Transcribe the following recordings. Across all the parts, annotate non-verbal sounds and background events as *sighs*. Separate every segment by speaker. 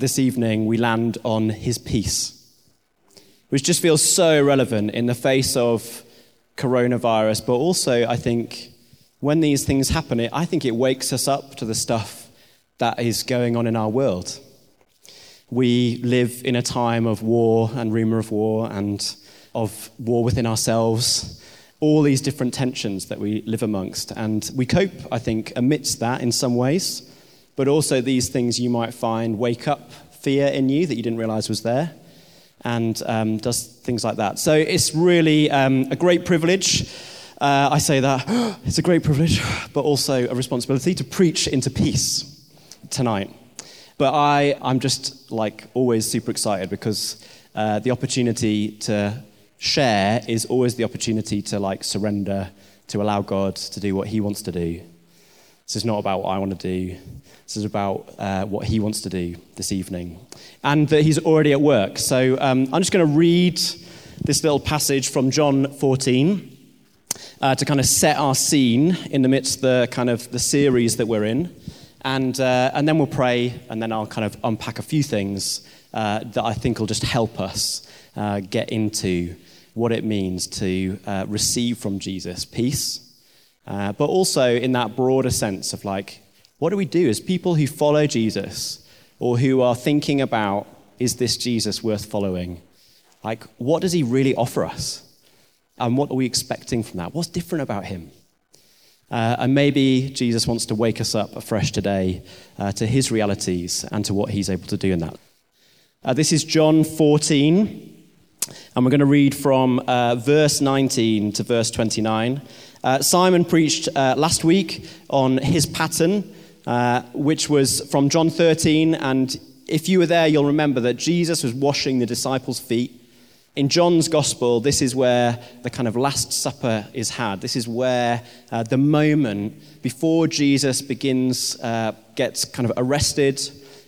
Speaker 1: this evening we land on his peace, which just feels so relevant in the face of coronavirus, but also, I think, when these things happen, I think it wakes us up to the stuff that is going on in our world. We live in a time of war and rumor of war and of war within ourselves, all these different tensions that we live amongst. And we cope, I think, amidst that in some ways, but also these things you might find wake up fear in you that you didn't realize was there and um, does things like that. So it's really um, a great privilege. Uh, I say that *gasps* it's a great privilege, *sighs* but also a responsibility to preach into peace tonight. But I, I'm just like always super excited because uh, the opportunity to share is always the opportunity to like surrender, to allow God to do what He wants to do. This is not about what I want to do. This is about uh, what He wants to do this evening, and that He's already at work. So um, I'm just going to read this little passage from John 14 uh, to kind of set our scene in the midst of the kind of the series that we're in. And, uh, and then we'll pray, and then I'll kind of unpack a few things uh, that I think will just help us uh, get into what it means to uh, receive from Jesus peace, uh, but also in that broader sense of like, what do we do as people who follow Jesus or who are thinking about, is this Jesus worth following? Like, what does he really offer us? And what are we expecting from that? What's different about him? Uh, and maybe Jesus wants to wake us up afresh today uh, to his realities and to what he's able to do in that. Uh, this is John 14, and we're going to read from uh, verse 19 to verse 29. Uh, Simon preached uh, last week on his pattern, which was from John 13. And if you were there, you'll remember that Jesus was washing the disciples' feet in John's gospel, this is where the kind of Last Supper is had. This is where uh, the moment before Jesus begins, uh, gets kind of arrested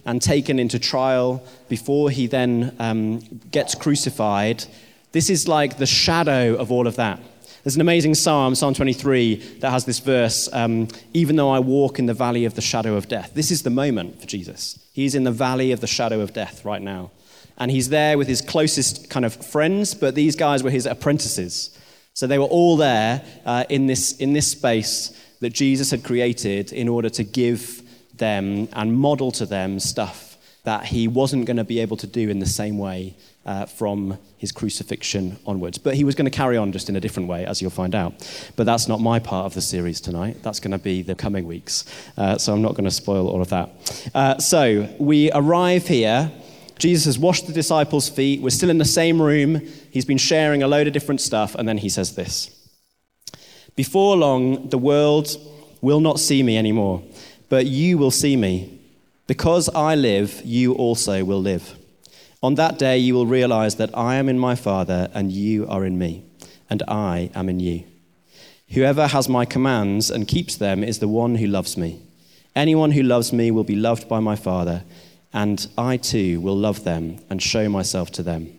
Speaker 1: and taken into trial, before he then um, gets crucified. This is like the shadow of all of that. There's an amazing psalm, Psalm 23, that has this verse um, Even though I walk in the valley of the shadow of death. This is the moment for Jesus. He's in the valley of the shadow of death right now and he's there with his closest kind of friends, but these guys were his apprentices. So they were all there uh, in, this, in this space that Jesus had created in order to give them and model to them stuff that he wasn't going to be able to do in the same way uh, from his crucifixion onwards. But he was going to carry on just in a different way, as you'll find out. But that's not my part of the series tonight. That's going to be the coming weeks. Uh, so I'm not going to spoil all of that. Uh, so we arrive here Jesus has washed the disciples' feet. We're still in the same room. He's been sharing a load of different stuff. And then he says this Before long, the world will not see me anymore, but you will see me. Because I live, you also will live. On that day, you will realize that I am in my Father, and you are in me, and I am in you. Whoever has my commands and keeps them is the one who loves me. Anyone who loves me will be loved by my Father and I too will love them and show myself to them.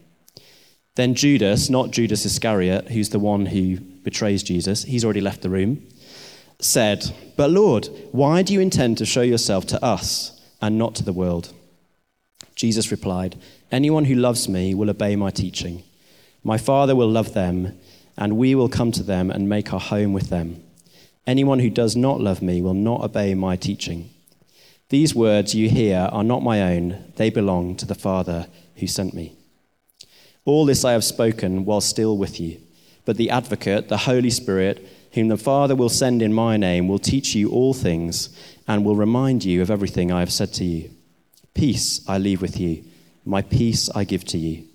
Speaker 1: Then Judas, not Judas Iscariot, who's the one who betrays Jesus, he's already left the room, said, But Lord, why do you intend to show yourself to us and not to the world? Jesus replied, Anyone who loves me will obey my teaching. My Father will love them, and we will come to them and make our home with them. Anyone who does not love me will not obey my teaching. These words you hear are not my own, they belong to the Father who sent me. All this I have spoken while still with you, but the advocate, the Holy Spirit, whom the Father will send in my name, will teach you all things and will remind you of everything I have said to you. Peace I leave with you, my peace I give to you.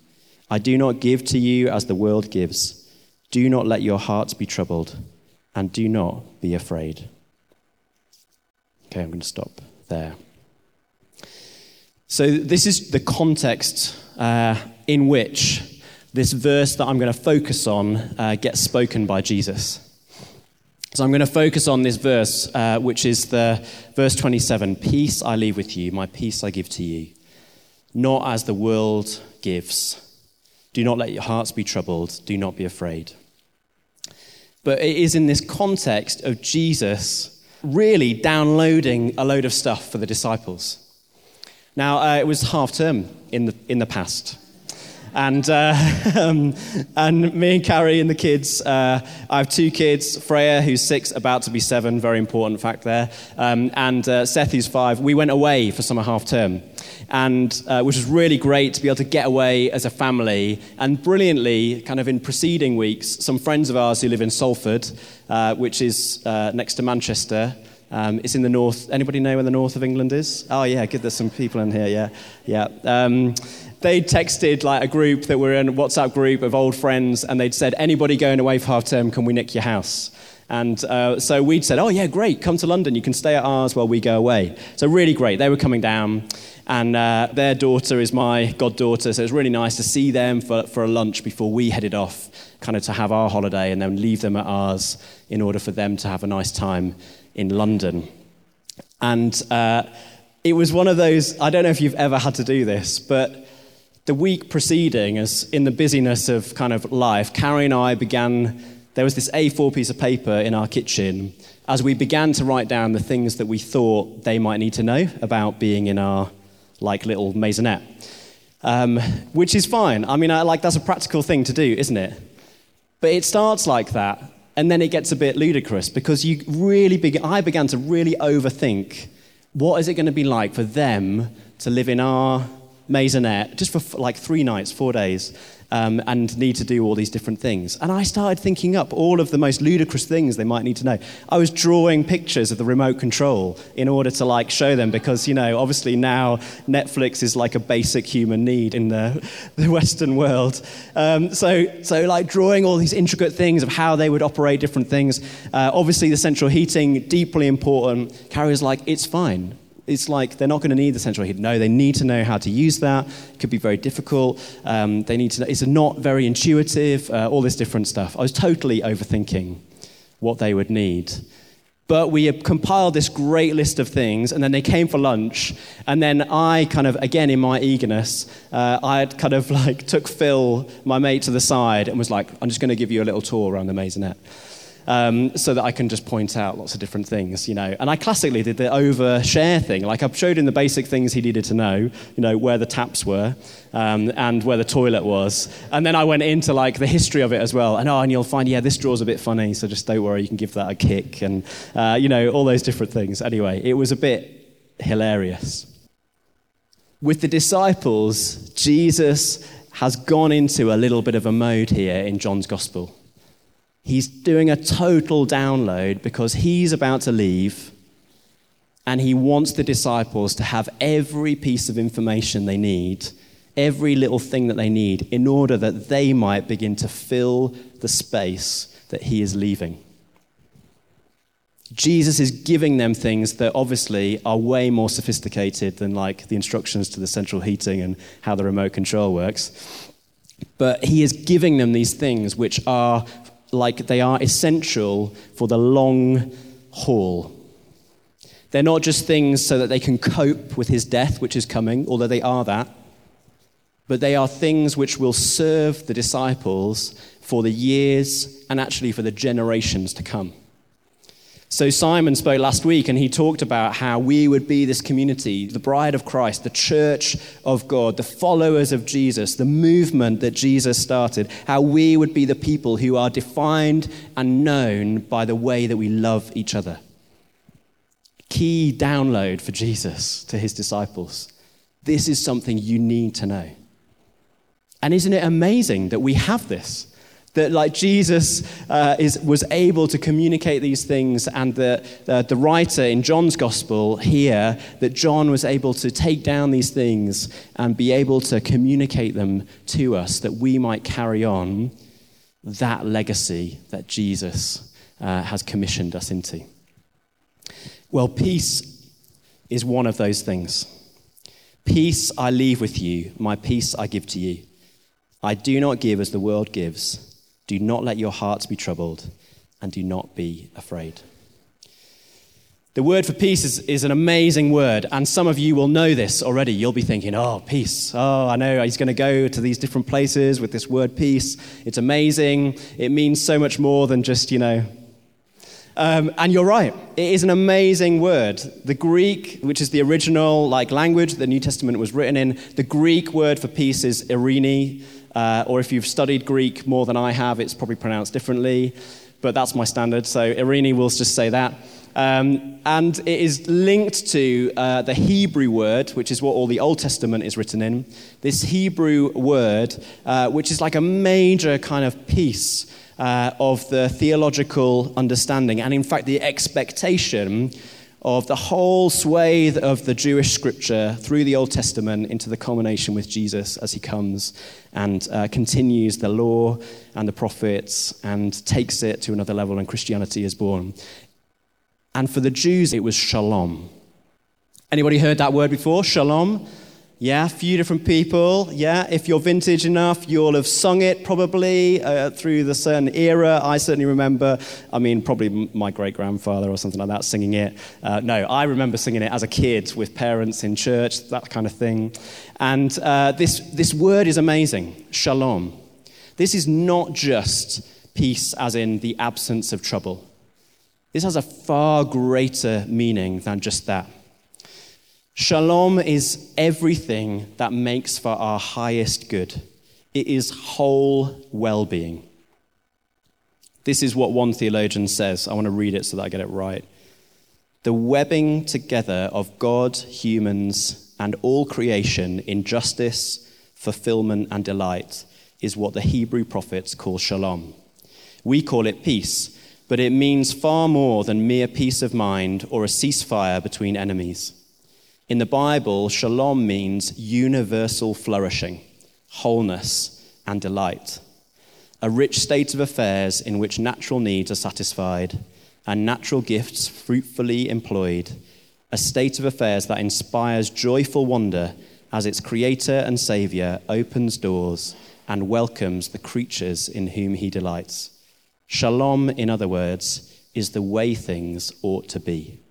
Speaker 1: I do not give to you as the world gives. Do not let your hearts be troubled, and do not be afraid. Okay, I'm going to stop there. So, this is the context uh, in which this verse that I'm going to focus on uh, gets spoken by Jesus. So, I'm going to focus on this verse, uh, which is the verse 27 Peace I leave with you, my peace I give to you, not as the world gives. Do not let your hearts be troubled, do not be afraid. But it is in this context of Jesus really downloading a load of stuff for the disciples. Now, uh, it was half term in the, in the past. And, uh, *laughs* um, and me and Carrie and the kids, uh, I have two kids, Freya, who's six, about to be seven, very important fact there, um, and uh, Seth, who's five. We went away for summer half term, and, uh, which was really great to be able to get away as a family. And brilliantly, kind of in preceding weeks, some friends of ours who live in Salford, uh, which is uh, next to Manchester, um, it's in the north. Anybody know where the north of England is? Oh, yeah, good. There's some people in here. Yeah, yeah. Um, they texted like a group that were in a WhatsApp group of old friends, and they'd said, "Anybody going away for half term? Can we nick your house?" And uh, so we'd said, "Oh yeah, great. Come to London. You can stay at ours while we go away." So really great. They were coming down, and uh, their daughter is my goddaughter. So it was really nice to see them for, for a lunch before we headed off, kind of to have our holiday, and then leave them at ours in order for them to have a nice time in London. And uh, it was one of those, I don't know if you've ever had to do this, but the week preceding, as in the busyness of kind of life, Carrie and I began, there was this A4 piece of paper in our kitchen as we began to write down the things that we thought they might need to know about being in our like little maisonette. Um, which is fine. I mean, I, like that's a practical thing to do, isn't it? But it starts like that, and then it gets a bit ludicrous because you really begin, I began to really overthink what is it going to be like for them to live in our maisonette just for like three nights, four days, um, and need to do all these different things. And I started thinking up all of the most ludicrous things they might need to know. I was drawing pictures of the remote control in order to like show them because, you know, obviously now Netflix is like a basic human need in the, *laughs* the Western world. Um, so, so like drawing all these intricate things of how they would operate different things. Uh, obviously the central heating, deeply important. Carrie was like, it's fine it's like they're not going to need the central heat. No, they need to know how to use that. It could be very difficult. Um, they need to know, it's not very intuitive, uh, all this different stuff. I was totally overthinking what they would need. But we compiled this great list of things, and then they came for lunch. And then I kind of, again, in my eagerness, uh, I had kind of *laughs* like took Phil, my mate, to the side and was like, I'm just going to give you a little tour around the maisonette um, so that I can just point out lots of different things, you know. And I classically did the overshare thing. Like I showed him the basic things he needed to know, you know, where the taps were um, and where the toilet was. And then I went into like the history of it as well. And oh, and you'll find, yeah, this drawer's a bit funny, so just don't worry, you can give that a kick, and uh, you know, all those different things. Anyway, it was a bit hilarious. With the disciples, Jesus has gone into a little bit of a mode here in John's gospel. He's doing a total download because he's about to leave and he wants the disciples to have every piece of information they need, every little thing that they need, in order that they might begin to fill the space that he is leaving. Jesus is giving them things that obviously are way more sophisticated than like the instructions to the central heating and how the remote control works. But he is giving them these things which are like they are essential for the long haul. They're not just things so that they can cope with his death, which is coming, although they are that, but they are things which will serve the disciples for the years and actually for the generations to come. So, Simon spoke last week and he talked about how we would be this community, the bride of Christ, the church of God, the followers of Jesus, the movement that Jesus started, how we would be the people who are defined and known by the way that we love each other. Key download for Jesus to his disciples. This is something you need to know. And isn't it amazing that we have this? That like Jesus uh, is, was able to communicate these things, and the, the, the writer in John's gospel here, that John was able to take down these things and be able to communicate them to us, that we might carry on that legacy that Jesus uh, has commissioned us into. Well, peace is one of those things. Peace I leave with you, my peace I give to you. I do not give as the world gives. Do not let your hearts be troubled, and do not be afraid. The word for peace is, is an amazing word, and some of you will know this already. You'll be thinking, oh, peace. Oh, I know he's going to go to these different places with this word peace. It's amazing. It means so much more than just, you know. Um, and you're right, it is an amazing word. The Greek, which is the original like language the New Testament was written in, the Greek word for peace is eirene, uh, or if you've studied Greek more than I have, it's probably pronounced differently, but that's my standard. So eirene, we'll just say that. Um, and it is linked to uh, the Hebrew word, which is what all the Old Testament is written in. This Hebrew word, uh, which is like a major kind of piece uh, of the theological understanding, and in fact, the expectation of the whole swathe of the Jewish scripture through the Old Testament into the culmination with Jesus as he comes and uh, continues the law and the prophets and takes it to another level, and Christianity is born. And for the Jews, it was shalom. Anybody heard that word before? Shalom? Yeah, a few different people. Yeah, if you're vintage enough, you'll have sung it probably uh, through the certain era. I certainly remember, I mean, probably my great grandfather or something like that singing it. Uh, no, I remember singing it as a kid with parents in church, that kind of thing. And uh, this, this word is amazing shalom. This is not just peace as in the absence of trouble. This has a far greater meaning than just that. Shalom is everything that makes for our highest good. It is whole well being. This is what one theologian says. I want to read it so that I get it right. The webbing together of God, humans, and all creation in justice, fulfillment, and delight is what the Hebrew prophets call shalom. We call it peace but it means far more than mere peace of mind or a ceasefire between enemies. In the Bible, shalom means universal flourishing, wholeness, and delight. A rich state of affairs in which natural needs are satisfied and natural gifts fruitfully employed. A state of affairs that inspires joyful wonder as its creator and savior opens doors and welcomes the creatures in whom he delights. Shalom, in other words, is the way things ought to be.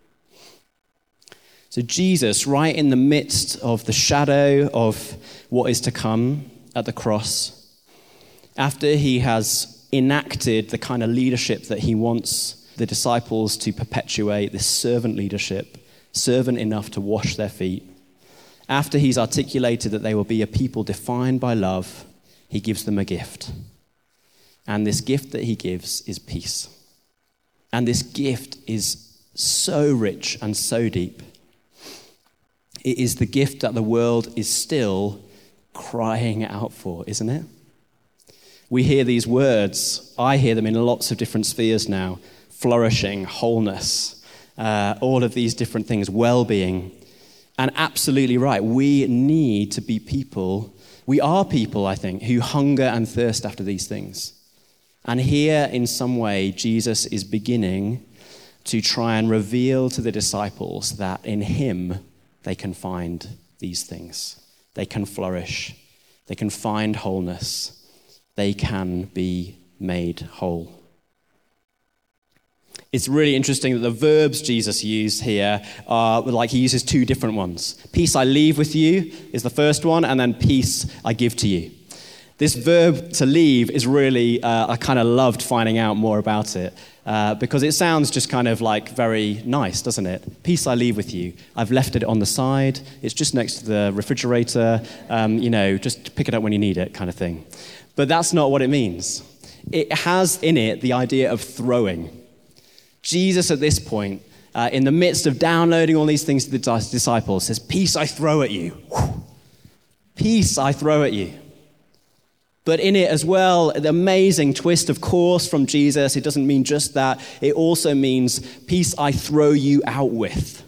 Speaker 1: So, Jesus, right in the midst of the shadow of what is to come at the cross, after he has enacted the kind of leadership that he wants the disciples to perpetuate, this servant leadership, servant enough to wash their feet, after he's articulated that they will be a people defined by love, he gives them a gift. And this gift that he gives is peace. And this gift is so rich and so deep. It is the gift that the world is still crying out for, isn't it? We hear these words, I hear them in lots of different spheres now flourishing, wholeness, uh, all of these different things, well being. And absolutely right, we need to be people, we are people, I think, who hunger and thirst after these things. And here, in some way, Jesus is beginning to try and reveal to the disciples that in him they can find these things. They can flourish, they can find wholeness, they can be made whole. It's really interesting that the verbs Jesus used here are like he uses two different ones. Peace I leave with you is the first one, and then peace I give to you. This verb to leave is really, uh, I kind of loved finding out more about it uh, because it sounds just kind of like very nice, doesn't it? Peace I leave with you. I've left it on the side, it's just next to the refrigerator, um, you know, just pick it up when you need it, kind of thing. But that's not what it means. It has in it the idea of throwing. Jesus, at this point, uh, in the midst of downloading all these things to the disciples, says, Peace I throw at you. Peace I throw at you. But in it as well, the amazing twist, of course, from Jesus, it doesn't mean just that. It also means peace I throw you out with.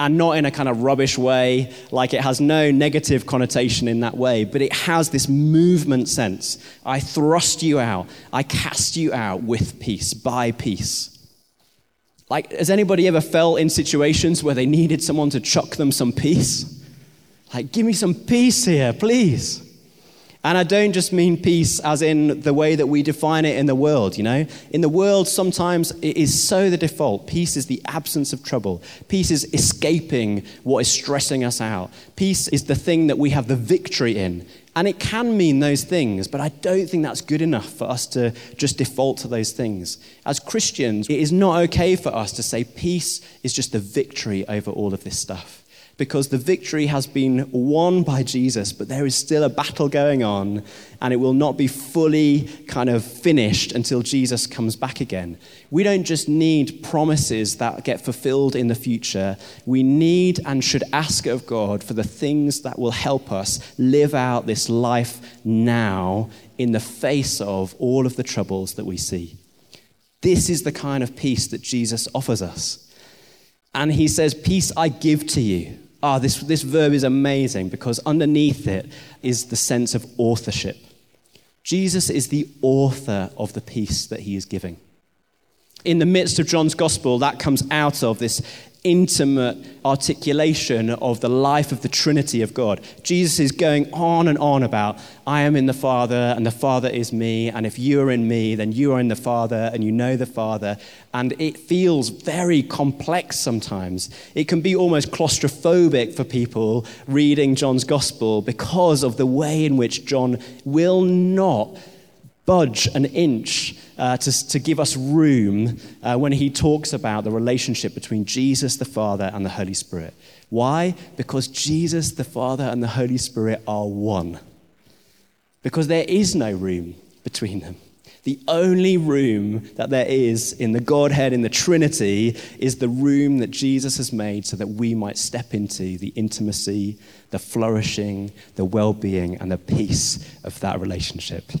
Speaker 1: And not in a kind of rubbish way, like it has no negative connotation in that way, but it has this movement sense. I thrust you out, I cast you out with peace, by peace. Like, has anybody ever felt in situations where they needed someone to chuck them some peace? Like, give me some peace here, please. And I don't just mean peace as in the way that we define it in the world, you know? In the world, sometimes it is so the default. Peace is the absence of trouble. Peace is escaping what is stressing us out. Peace is the thing that we have the victory in. And it can mean those things, but I don't think that's good enough for us to just default to those things. As Christians, it is not okay for us to say peace is just the victory over all of this stuff because the victory has been won by Jesus, but there is still a battle going on, and it will not be fully kind of finished until Jesus comes back again. We don't just need promises that get fulfilled in the future, we need and should ask of God for the things that will help us live out this life now in the face of all of the troubles that we see. This is the kind of peace that Jesus offers us. And he says, Peace I give to you. Ah, this, this verb is amazing because underneath it is the sense of authorship. Jesus is the author of the peace that he is giving. In the midst of John's gospel, that comes out of this intimate articulation of the life of the Trinity of God. Jesus is going on and on about, I am in the Father, and the Father is me, and if you are in me, then you are in the Father, and you know the Father. And it feels very complex sometimes. It can be almost claustrophobic for people reading John's Gospel because of the way in which John will not budge an inch uh, to, to give us room uh, when he talks about the relationship between Jesus the Father and the Holy Spirit. Why? Because Jesus the Father and the Holy Spirit are one. Because there is no room between them. The only room that there is in the Godhead, in the Trinity, is the room that Jesus has made so that we might step into the intimacy, the flourishing, the well being, and the peace of that relationship.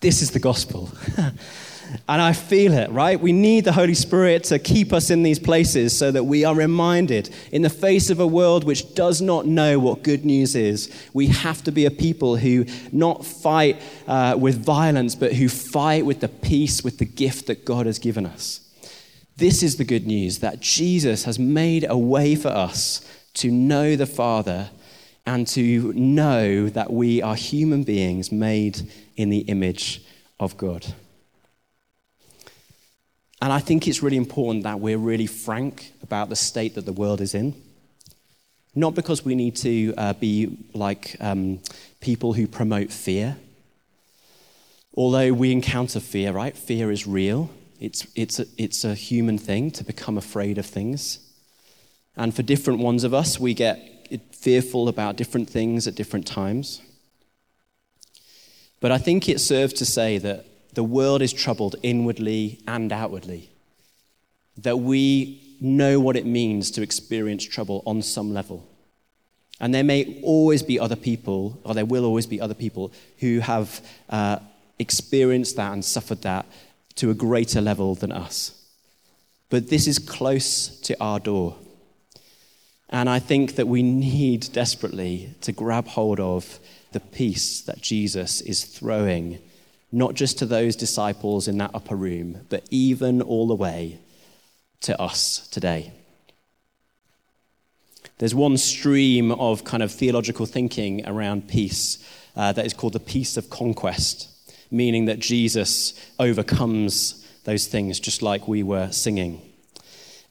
Speaker 1: This is the gospel. *laughs* and I feel it, right? We need the Holy Spirit to keep us in these places so that we are reminded in the face of a world which does not know what good news is. We have to be a people who not fight uh, with violence, but who fight with the peace, with the gift that God has given us. This is the good news that Jesus has made a way for us to know the Father and to know that we are human beings made in the image of God. And I think it's really important that we're really frank about the state that the world is in. Not because we need to uh, be like um, people who promote fear. Although we encounter fear, right? Fear is real. It's, it's, a, it's a human thing to become afraid of things. And for different ones of us, we get fearful about different things at different times. But I think it serves to say that the world is troubled inwardly and outwardly, that we know what it means to experience trouble on some level. And there may always be other people, or there will always be other people, who have uh, experienced that and suffered that to a greater level than us. But this is close to our door. And I think that we need desperately to grab hold of the peace that Jesus is throwing, not just to those disciples in that upper room, but even all the way to us today. There's one stream of kind of theological thinking around peace uh, that is called the peace of conquest, meaning that Jesus overcomes those things just like we were singing.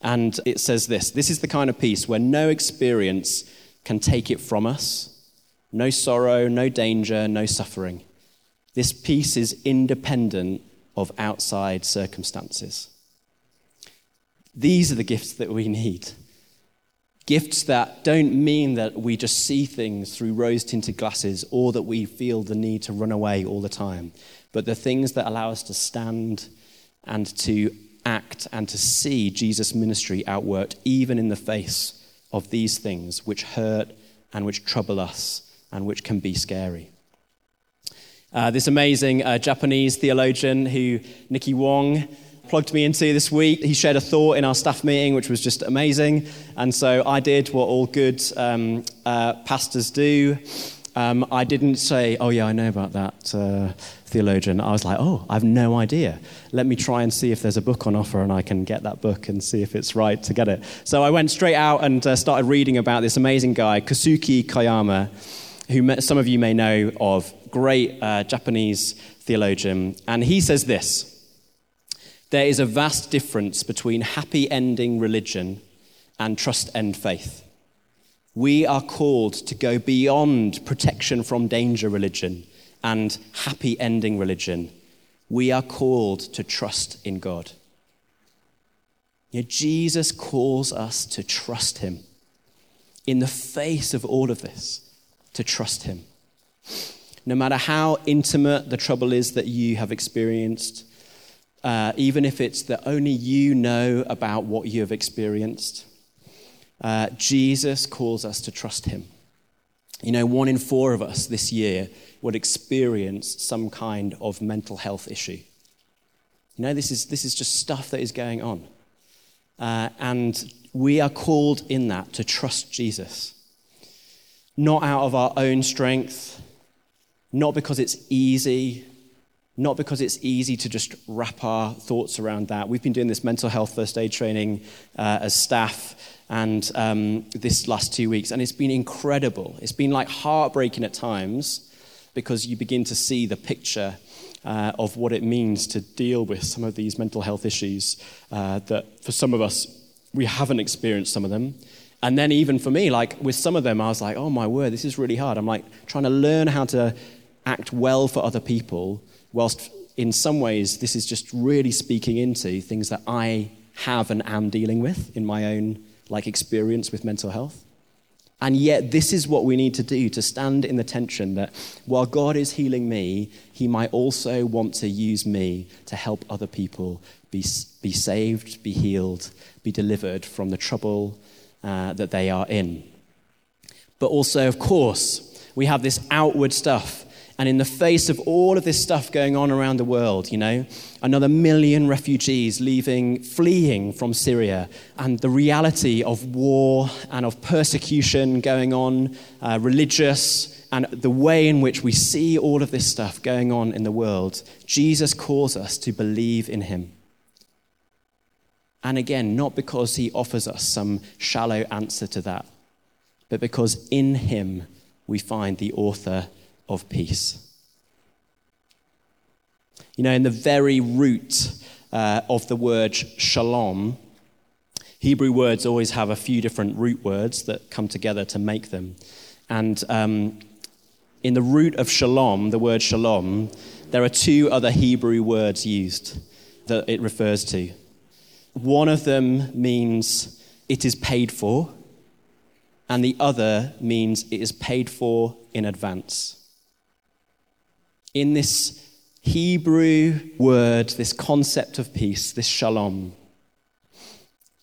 Speaker 1: And it says this this is the kind of peace where no experience can take it from us no sorrow, no danger, no suffering. This peace is independent of outside circumstances. These are the gifts that we need. Gifts that don't mean that we just see things through rose tinted glasses or that we feel the need to run away all the time, but the things that allow us to stand and to act and to see Jesus' ministry outworked even in the face of these things which hurt and which trouble us and which can be scary. Uh, this amazing uh, Japanese theologian who Nikki Wong plugged me into this week, he shared a thought in our staff meeting, which was just amazing. And so I did what all good um, uh, pastors do. Um, I didn't say, oh, yeah, I know about that uh, theologian. I was like, oh, I have no idea. Let me try and see if there's a book on offer and I can get that book and see if it's right to get it. So I went straight out and uh, started reading about this amazing guy, Kosuke Koyama. who some of you may know of, great uh, Japanese theologian, and he says this There is a vast difference between happy ending religion and trust end faith. We are called to go beyond protection from danger religion and happy ending religion. We are called to trust in God. You know, Jesus calls us to trust him in the face of all of this, to trust him. No matter how intimate the trouble is that you have experienced, uh, even if it's that only you know about what you have experienced, uh, Jesus calls us to trust him. You know, one in four of us this year would experience some kind of mental health issue. You know, this is, this is just stuff that is going on. Uh, and we are called in that to trust Jesus. Not out of our own strength, not because it's easy, not because it's easy to just wrap our thoughts around that. We've been doing this mental health first aid training uh, as staff and um, this last two weeks, and it's been incredible. It's been like heartbreaking at times because you begin to see the picture uh, of what it means to deal with some of these mental health issues uh, that for some of us, we haven't experienced some of them. And then, even for me, like with some of them, I was like, oh my word, this is really hard. I'm like trying to learn how to act well for other people, whilst in some ways, this is just really speaking into things that I have and am dealing with in my own like experience with mental health. And yet, this is what we need to do to stand in the tension that while God is healing me, He might also want to use me to help other people be, be saved, be healed, be delivered from the trouble uh, that they are in. But also, of course, we have this outward stuff and in the face of all of this stuff going on around the world, you know, another million refugees leaving, fleeing from Syria, and the reality of war and of persecution going on, uh, religious, and the way in which we see all of this stuff going on in the world, Jesus calls us to believe in him. And again, not because he offers us some shallow answer to that, but because in him we find the author of peace. You know, in the very root uh, of the word shalom, Hebrew words always have a few different root words that come together to make them. And um, in the root of shalom, the word shalom, there are two other Hebrew words used that it refers to. One of them means it is paid for, and the other means it is paid for in advance in this Hebrew word, this concept of peace, this shalom,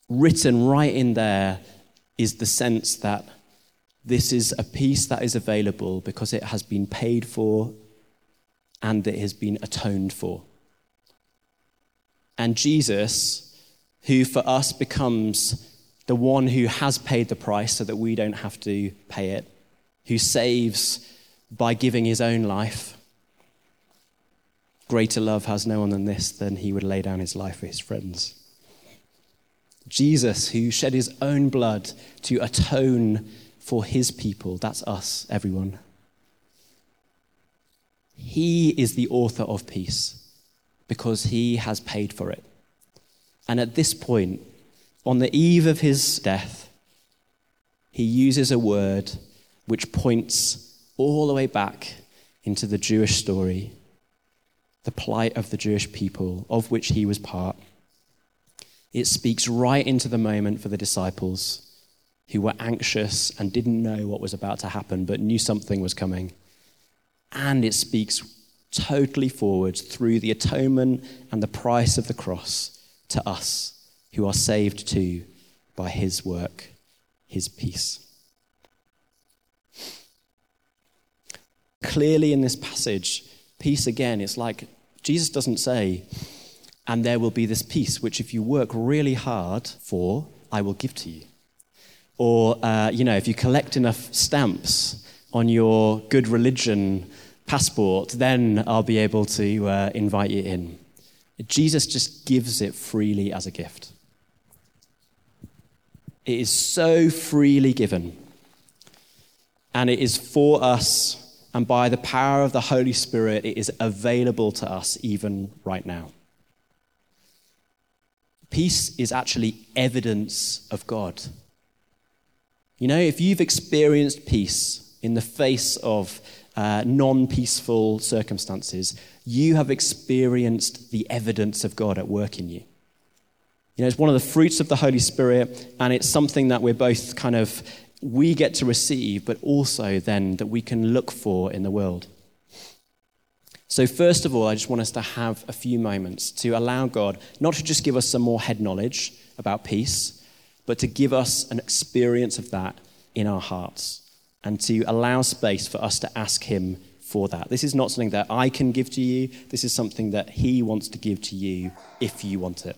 Speaker 1: written right in there is the sense that this is a peace that is available because it has been paid for and it has been atoned for. And Jesus, who for us becomes the one who has paid the price so that we don't have to pay it, who saves by giving his own life, Greater love has no one than this, than he would lay down his life for his friends. Jesus, who shed his own blood to atone for his people, that's us, everyone. He is the author of peace because he has paid for it. And at this point, on the eve of his death, he uses a word which points all the way back into the Jewish story the plight of the Jewish people, of which he was part. It speaks right into the moment for the disciples who were anxious and didn't know what was about to happen, but knew something was coming. And it speaks totally forward through the atonement and the price of the cross to us who are saved too by his work, his peace. Clearly, in this passage, peace again, it's like Jesus doesn't say, and there will be this peace, which if you work really hard for, I will give to you. Or, uh, you know, if you collect enough stamps on your good religion passport, then I'll be able to uh, invite you in. Jesus just gives it freely as a gift. It is so freely given and it is for us, and by the power of the Holy Spirit, it is available to us even right now. Peace is actually evidence of God. You know, if you've experienced peace in the face of uh, non peaceful circumstances, you have experienced the evidence of God at work in you. You know, it's one of the fruits of the Holy Spirit, and it's something that we're both kind of, we get to receive, but also then that we can look for in the world. So, first of all, I just want us to have a few moments to allow God not to just give us some more head knowledge about peace, but to give us an experience of that in our hearts and to allow space for us to ask Him for that. This is not something that I can give to you, this is something that He wants to give to you if you want it.